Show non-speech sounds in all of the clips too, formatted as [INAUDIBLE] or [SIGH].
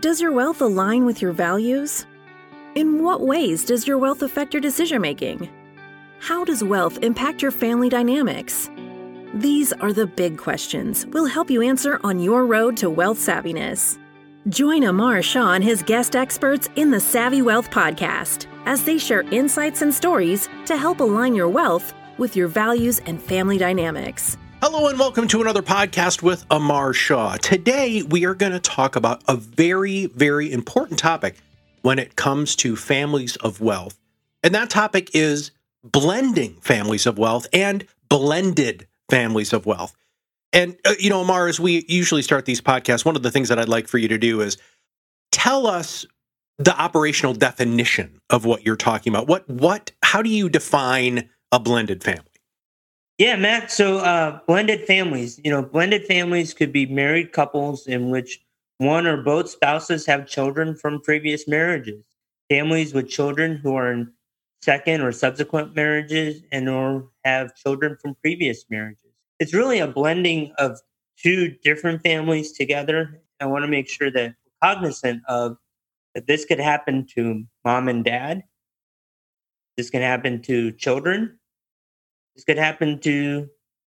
Does your wealth align with your values? In what ways does your wealth affect your decision making? How does wealth impact your family dynamics? These are the big questions we'll help you answer on your road to wealth savviness. Join Amar Shah and his guest experts in the Savvy Wealth Podcast as they share insights and stories to help align your wealth with your values and family dynamics. Hello and welcome to another podcast with Amar Shah. Today we are going to talk about a very, very important topic when it comes to families of wealth. And that topic is blending families of wealth and blended families of wealth. And, uh, you know, Amar, as we usually start these podcasts, one of the things that I'd like for you to do is tell us the operational definition of what you're talking about. What, what, how do you define a blended family? Yeah, Matt. So, uh, blended families, you know, blended families could be married couples in which one or both spouses have children from previous marriages, families with children who are in second or subsequent marriages and or have children from previous marriages. It's really a blending of two different families together. I want to make sure that we're cognizant of that this could happen to mom and dad. This can happen to children this could happen to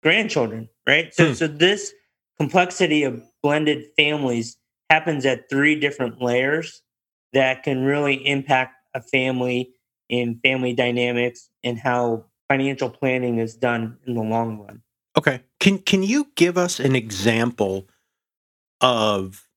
grandchildren, right? So, hmm. so this complexity of blended families happens at three different layers that can really impact a family in family dynamics and how financial planning is done in the long run. Okay. Can can you give us an example of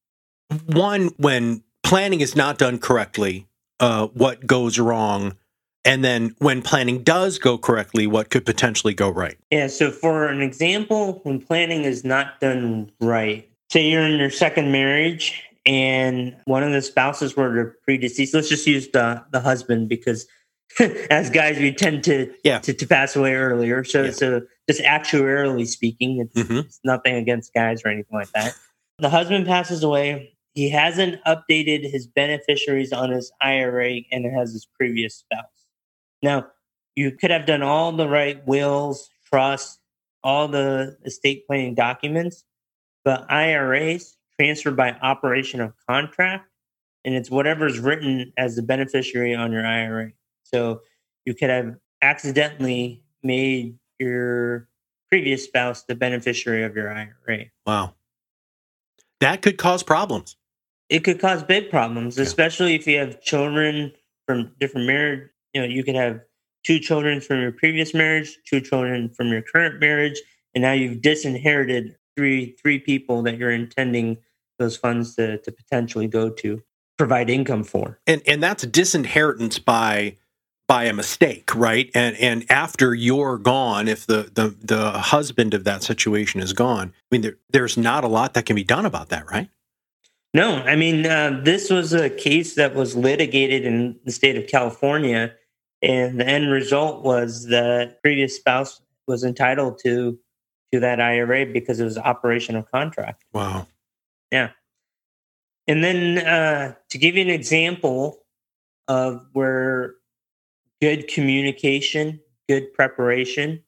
one when planning is not done correctly, uh, what goes wrong and then when planning does go correctly, what could potentially go right? Yeah. So, for an example, when planning is not done right, say you're in your second marriage and one of the spouses were to predeceased. Let's just use the the husband because [LAUGHS] as guys we tend to yeah. to, to pass away earlier. So yeah. so just actuarially speaking, it's, mm-hmm. it's nothing against guys or anything like that. The husband passes away. He hasn't updated his beneficiaries on his IRA and it has his previous spouse. Now, you could have done all the right wills, trusts, all the estate planning documents, but IRAs transfer by operation of contract, and it's whatever's written as the beneficiary on your IRA. So you could have accidentally made your previous spouse the beneficiary of your IRA. Wow. That could cause problems. It could cause big problems, yeah. especially if you have children from different marriage you know you could have two children from your previous marriage, two children from your current marriage, and now you've disinherited three three people that you're intending those funds to, to potentially go to provide income for. And and that's disinheritance by by a mistake, right? And and after you're gone, if the the the husband of that situation is gone, I mean there, there's not a lot that can be done about that, right? No, I mean uh, this was a case that was litigated in the state of California and the end result was the previous spouse was entitled to to that IRA because it was operational contract. Wow. Yeah. And then uh, to give you an example of where good communication, good preparation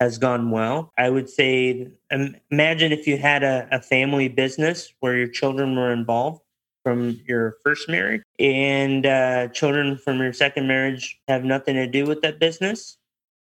has gone well, I would say imagine if you had a, a family business where your children were involved from your first marriage, and uh, children from your second marriage have nothing to do with that business.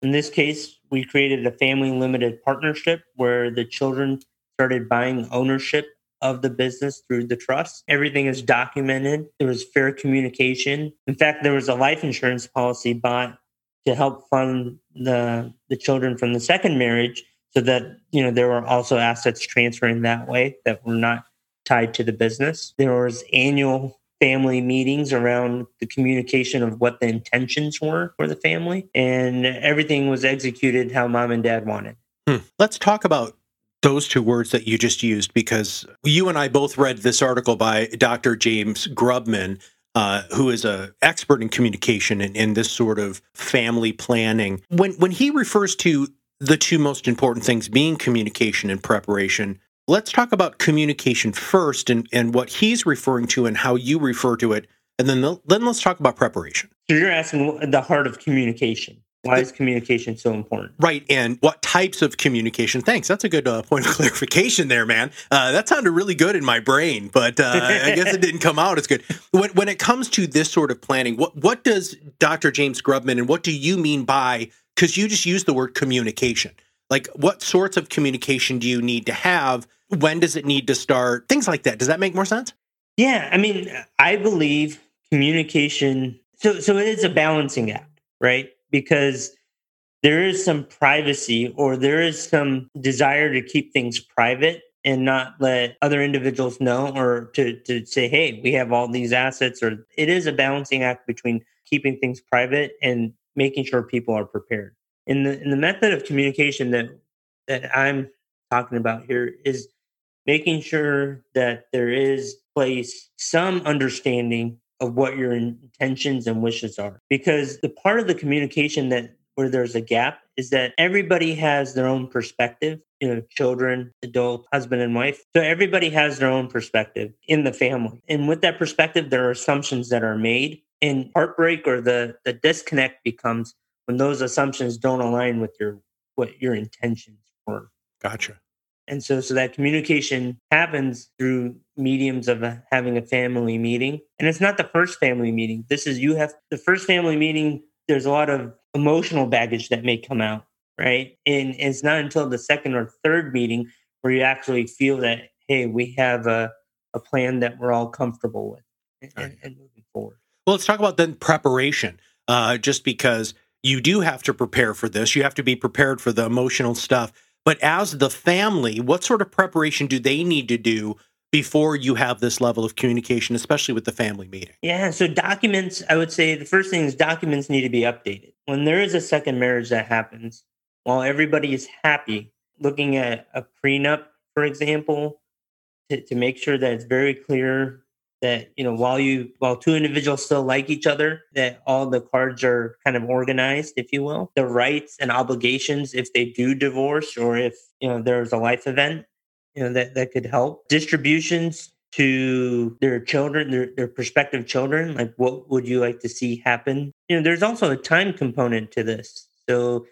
In this case, we created a family limited partnership where the children started buying ownership of the business through the trust. Everything is documented. There was fair communication. In fact, there was a life insurance policy bought to help fund the the children from the second marriage so that you know there were also assets transferring that way that were not tied to the business. There was annual family meetings around the communication of what the intentions were for the family, and everything was executed how mom and dad wanted. Hmm. Let's talk about those two words that you just used because you and I both read this article by Dr. James Grubman, uh, who is an expert in communication and in this sort of family planning. When when he refers to the two most important things being communication and preparation, let's talk about communication first and, and what he's referring to and how you refer to it. And then, the, then let's talk about preparation. So you're asking the heart of communication. Why is communication so important? Right. And what types of communication? Thanks. That's a good uh, point of [LAUGHS] clarification there, man. Uh, that sounded really good in my brain, but uh, I guess it didn't come out as good. When, when it comes to this sort of planning, what, what does Dr. James Grubman and what do you mean by, because you just used the word communication. Like, what sorts of communication do you need to have? When does it need to start? Things like that. Does that make more sense? Yeah. I mean, I believe communication, so, so it is a balancing act, right? because there is some privacy or there is some desire to keep things private and not let other individuals know or to, to say, hey, we have all these assets, or it is a balancing act between keeping things private and making sure people are prepared. In the in the method of communication that that I'm talking about here is making sure that there is place some understanding of what your intentions and wishes are. Because the part of the communication that where there's a gap is that everybody has their own perspective, you know, children, adult, husband and wife. So everybody has their own perspective in the family. And with that perspective, there are assumptions that are made. And heartbreak or the the disconnect becomes when those assumptions don't align with your what your intentions were. Gotcha. And so, so that communication happens through mediums of a, having a family meeting. And it's not the first family meeting. This is you have the first family meeting. There's a lot of emotional baggage that may come out, right? And it's not until the second or third meeting where you actually feel that, hey, we have a, a plan that we're all comfortable with and, right. and moving forward. Well, let's talk about then preparation. Uh, just because you do have to prepare for this, you have to be prepared for the emotional stuff but as the family, what sort of preparation do they need to do before you have this level of communication, especially with the family meeting? Yeah, so documents, I would say the first thing is documents need to be updated. When there is a second marriage that happens, while everybody is happy, looking at a prenup, for example, to, to make sure that it's very clear that you know while you while two individuals still like each other that all the cards are kind of organized if you will. The rights and obligations if they do divorce or if you know there's a life event you know that that could help. Distributions to their children their, their prospective children like what would you like to see happen? You know there's also a time component to this. So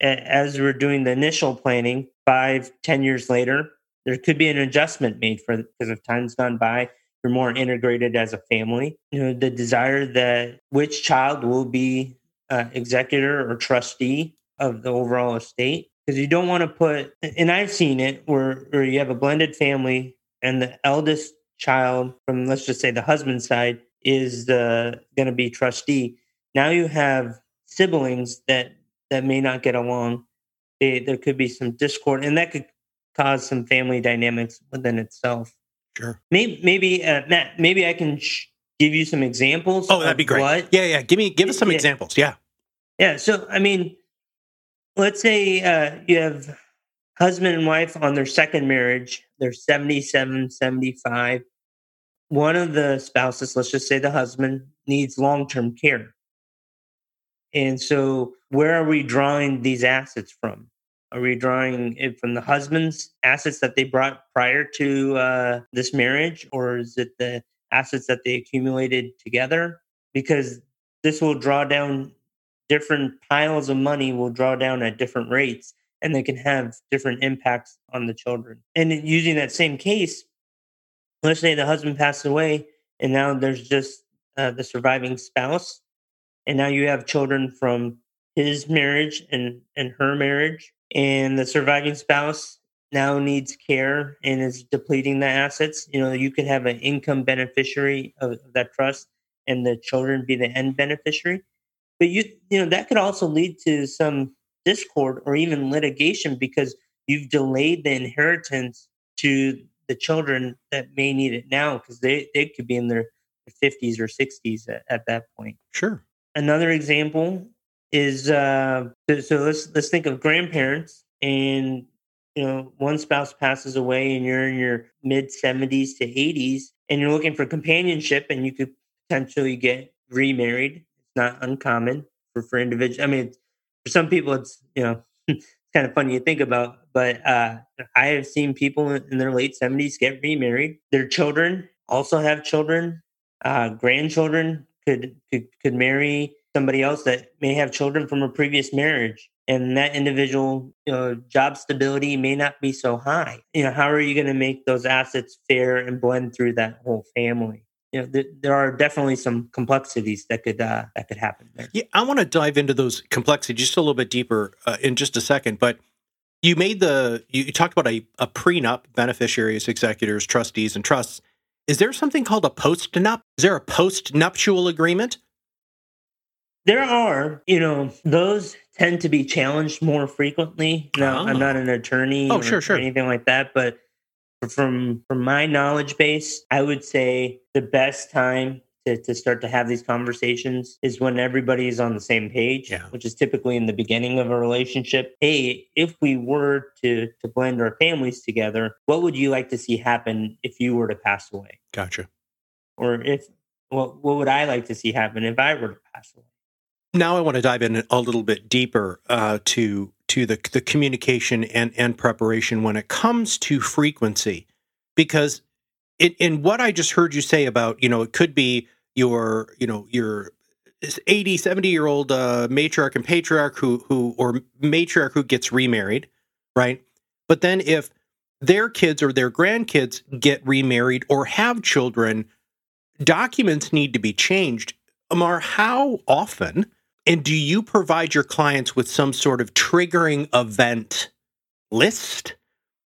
as we're doing the initial planning five ten years later there could be an adjustment made for because if time's gone by you're more integrated as a family. You know, the desire that which child will be uh, executor or trustee of the overall estate because you don't want to put and I've seen it where where you have a blended family and the eldest child from let's just say the husband side is the going to be trustee. Now you have siblings that that may not get along. There could be some discord, and that could cause some family dynamics within itself. Sure. Maybe, maybe uh, Matt, maybe I can sh- give you some examples. Oh, that'd be great. What, yeah, yeah. Give me, give us some yeah. examples. Yeah. Yeah. So, I mean, let's say uh, you have husband and wife on their second marriage. They're 77, 75. One of the spouses, let's just say the husband, needs long term care. And so, where are we drawing these assets from? Are we drawing it from the husband's assets that they brought prior to uh, this marriage, or is it the assets that they accumulated together? Because this will draw down different piles of money, will draw down at different rates, and they can have different impacts on the children. And using that same case, let's say the husband passed away, and now there's just uh, the surviving spouse, and now you have children from his marriage and and her marriage and the surviving spouse now needs care and is depleting the assets, you know, you could have an income beneficiary of, that trust and the children be the end beneficiary. But you you know, that could also lead to some discord or even litigation because you've delayed the inheritance to the children that may need it now because they, they could be in their 50s or 60s at, at that point. Sure. Another example is uh, so let's let's think of grandparents and you know one spouse passes away and you're in your mid 70s to 80s and you're looking for companionship and you could potentially get remarried. It's not uncommon for for individuals i mean for some people it's you know [LAUGHS] it's kind of funny to think about but uh, i have seen people in their late 70s get remarried. Their children also have children. Uh, grandchildren could could could marry somebody else that may have children from a previous marriage and that individual you know, job stability may not be so high. You know how are you going to make those assets fair and blend through that whole family? You know th- there are definitely some complexities that could uh, that could happen there. Yeah i want to dive into those complexities just a little bit deeper uh, in just a second but you made the you talked about a, a prenup beneficiaries executors trustees and trusts. Is there something called a post-nup is there a post-nuptial agreement there are, you know, those tend to be challenged more frequently. Now, oh. I'm ah. not an attorney oh, sure, sure. or anything like that, but from from my knowledge base, I would say the best time to, to start to have these conversations is when everybody is on the same page, yeah. which is typically in the beginning of a relationship. Hey, if we were to to blend our families together, what would you like to see happen if you were to pass away? Gotcha. Or if what what would I like to see happen if I were to pass away? Now I want to dive in a little bit deeper uh, to to the the communication and and preparation when it comes to frequency, because in, in what I just heard you say about you know it could be your you know your 80 70 year old uh, matriarch and patriarch who who or matriarch who gets remarried right? But then if their kids or their grandkids get remarried or have children documents need to be changed. Amar how often and do you provide your clients with some sort of triggering event list?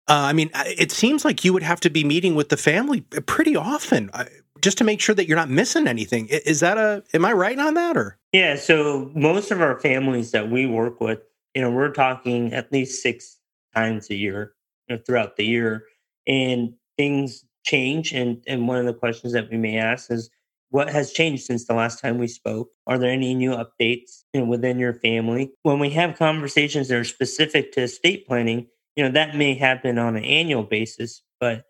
Uh, I mean, it seems like you would have to be meeting with the family pretty often uh, just to make sure that you're not missing anything. Is that a, am I right on that or? Yeah. So most of our families that we work with, you know, we're talking at least six times a year you know, throughout the year and things change. And, and one of the questions that we may ask is, what has changed since the last time we spoke? Are there any new updates you know, within your family? When we have conversations that are specific to estate planning, you know that may happen on an annual basis, but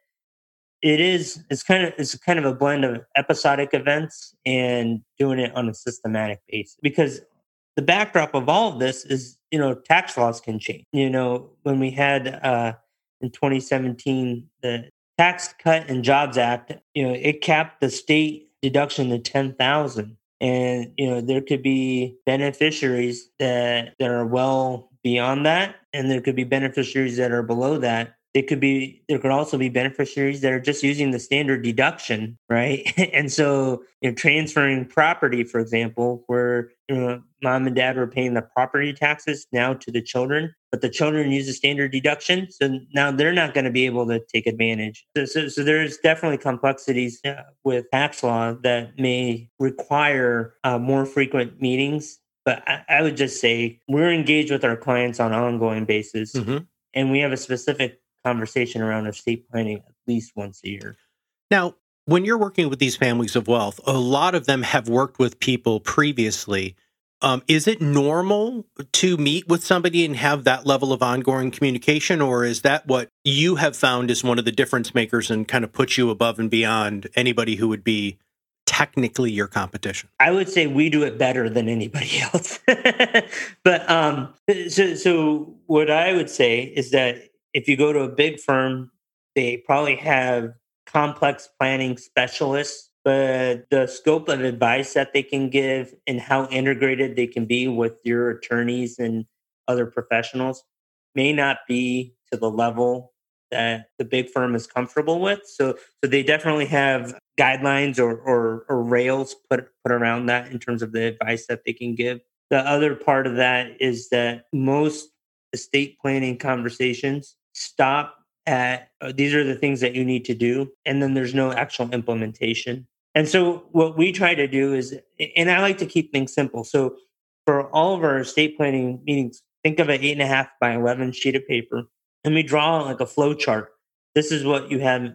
it is it's kind of it's kind of a blend of episodic events and doing it on a systematic basis because the backdrop of all of this is you know tax laws can change you know when we had uh in 2017 the tax cut and jobs act you know it capped the state deduction to 10,000 and you know there could be beneficiaries that that are well beyond that and there could be beneficiaries that are below that it could be there could also be beneficiaries that are just using the standard deduction right? [LAUGHS] And so you know transferring property for example where you know mom and dad were paying the property taxes now to the children but the children use a standard deduction so now they're not going to be able to take advantage. So, so, so there's definitely complexities uh, with tax law that may require uh, more frequent meetings. But I, I, would just say we're engaged with our clients on an ongoing basis. Mm-hmm. and we have a specific conversation around estate planning at least once a year. Now, when you're working with these families of wealth, a lot of them have worked with people previously. Um, is it normal to meet with somebody and have that level of ongoing communication, or is that what you have found is one of the difference makers and kind of puts you above and beyond anybody who would be technically your competition? I would say we do it better than anybody [LAUGHS] else. but um, so, so what I would say is that if you go to a big firm, they probably have complex planning specialists, but the scope of advice that they can give and how integrated they can be with your attorneys and other professionals may not be to the level that the big firm is comfortable with. So, so they definitely have guidelines or, or, or rails put put around that in terms of the advice that they can give. The other part of that is that most estate planning conversations stop at uh, these are the things that you need to do and then there's no actual implementation. And so what we try to do is and i like to keep things simple. So for all of our estate planning meetings think of an eight and a half by 11 sheet of paper and we draw like a flow chart. This is what you have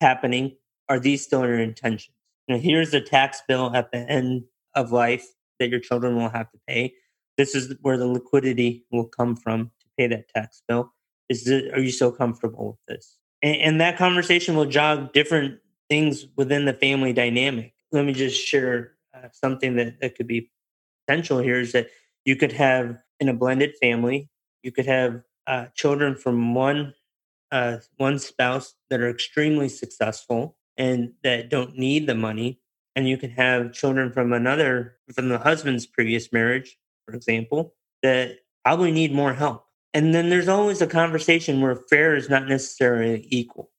happening. Are these still your intentions? Know, here's the tax bill at the end of life that your children will have to pay. This is where the liquidity will come from to pay that tax bill is it, are you so comfortable with this? And, and that conversation will jog different things within the family dynamic. Let me just share uh, something that, that could be potential here is that you could have in a blended family, you could have uh, children from one uh, one spouse that are extremely successful and that don't need the money, and you can have children from another, from the husband's previous marriage, for example, that probably need more help. And then there's always a conversation where fair is not necessarily equal.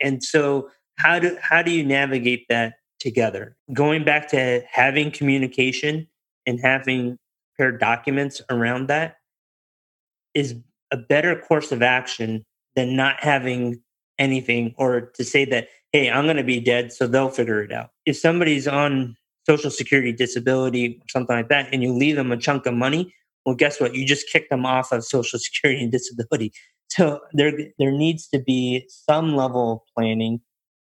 And so how do how do you navigate that together? Going back to having communication and having prepared documents around that is a better course of action than not having anything or to say that hey i'm going to be dead so they'll figure it out if somebody's on social security disability or something like that and you leave them a chunk of money well guess what? You just kicked them off of social security and disability. So there there needs to be some level of planning.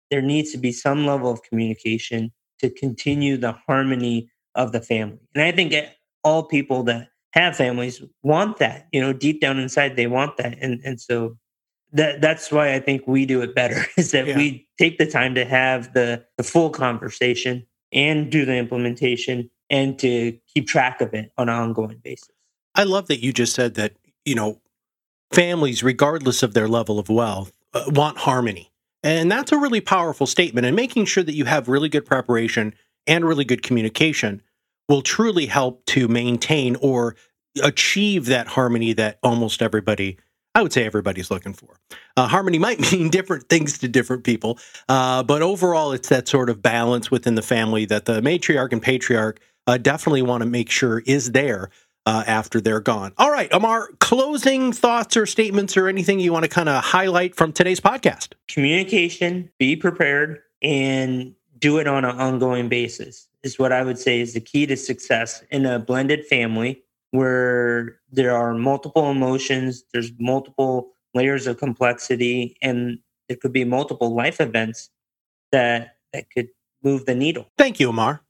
There needs to be some level of communication to continue the harmony of the family. And i think all people that have families want that. You know deep down inside they want that. And and so that that's why I think we do it better [LAUGHS] is that yeah. we take the time to have the, the full conversation and do the implementation and to keep track of it on an ongoing basis. I love that you just said that, you know, families, regardless of their level of wealth, uh, want harmony. And that's a really powerful statement. And making sure that you have really good preparation and really good communication will truly help to maintain or achieve that harmony that almost everybody I would say everybody's looking for. Uh, harmony [LAUGHS] might mean different things to different people, uh, but overall, it's that sort of balance within the family that the matriarch and patriarch uh, definitely want to make sure is there uh, after they're gone. All right, Amar, closing thoughts or statements or anything you want to kind of highlight from today's podcast? Communication, be prepared, and do it on an ongoing basis is what I would say is the key to success in a blended family where there are multiple emotions, there's multiple layers of complexity, and there could be multiple life events that that could move the needle. Thank you, Amar.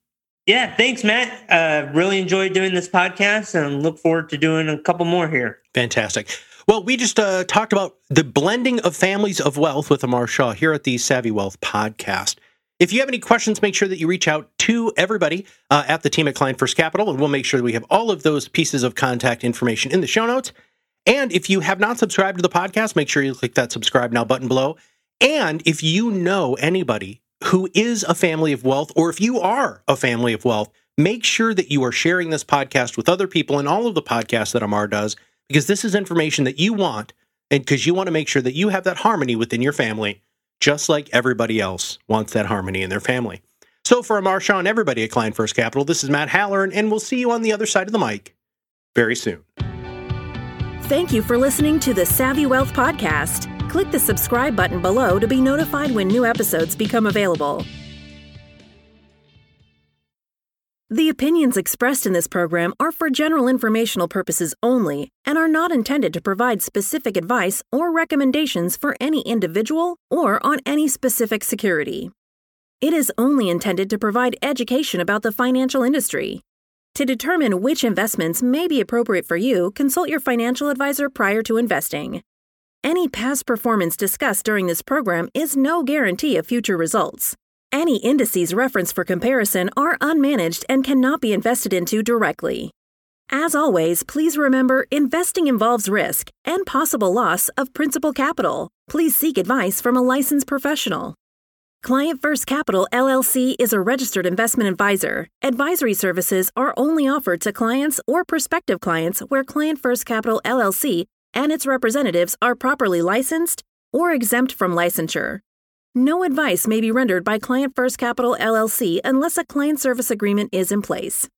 Yeah, thanks, Matt. Uh, really enjoyed doing this podcast and look forward to doing a couple more here. Fantastic. Well, we just uh, talked about the blending of families of wealth with Amar Shah here at the Savvy Wealth podcast. If you have any questions, make sure that you reach out to everybody uh, at the team at Client First Capital, and we'll make sure that we have all of those pieces of contact information in the show notes. And if you have not subscribed to the podcast, make sure you click that subscribe now button below. And if you know anybody who is a family of wealth, or if you are a family of wealth, make sure that you are sharing this podcast with other people and all of the podcasts that Amar does, because this is information that you want, and because you want to make sure that you have that harmony within your family just like everybody else wants that harmony in their family. So for Amar Shah and everybody at Client First Capital, this is Matt Halloran, and we'll see you on the other side of the mic very soon. Thank you for listening to the Savvy Wealth Podcast. Click the subscribe button below to be notified when new episodes become available. The opinions expressed in this program are for general informational purposes only and are not intended to provide specific advice or recommendations for any individual or on any specific security. It is only intended to provide education about the financial industry. To determine which investments may be appropriate for you, consult your financial advisor prior to investing. Any past performance discussed during this program is no guarantee of future results. Any indices referenced for comparison are unmanaged and cannot be invested into directly. As always, please remember investing involves risk and possible loss of principal capital. Please seek advice from a licensed professional. Client First Capital LLC is a registered investment advisor. Advisory services are only offered to clients or prospective clients where Client First Capital LLC and its representatives are properly licensed or exempt from licensure. No advice may be rendered by Client First Capital LLC unless a client service agreement is in place.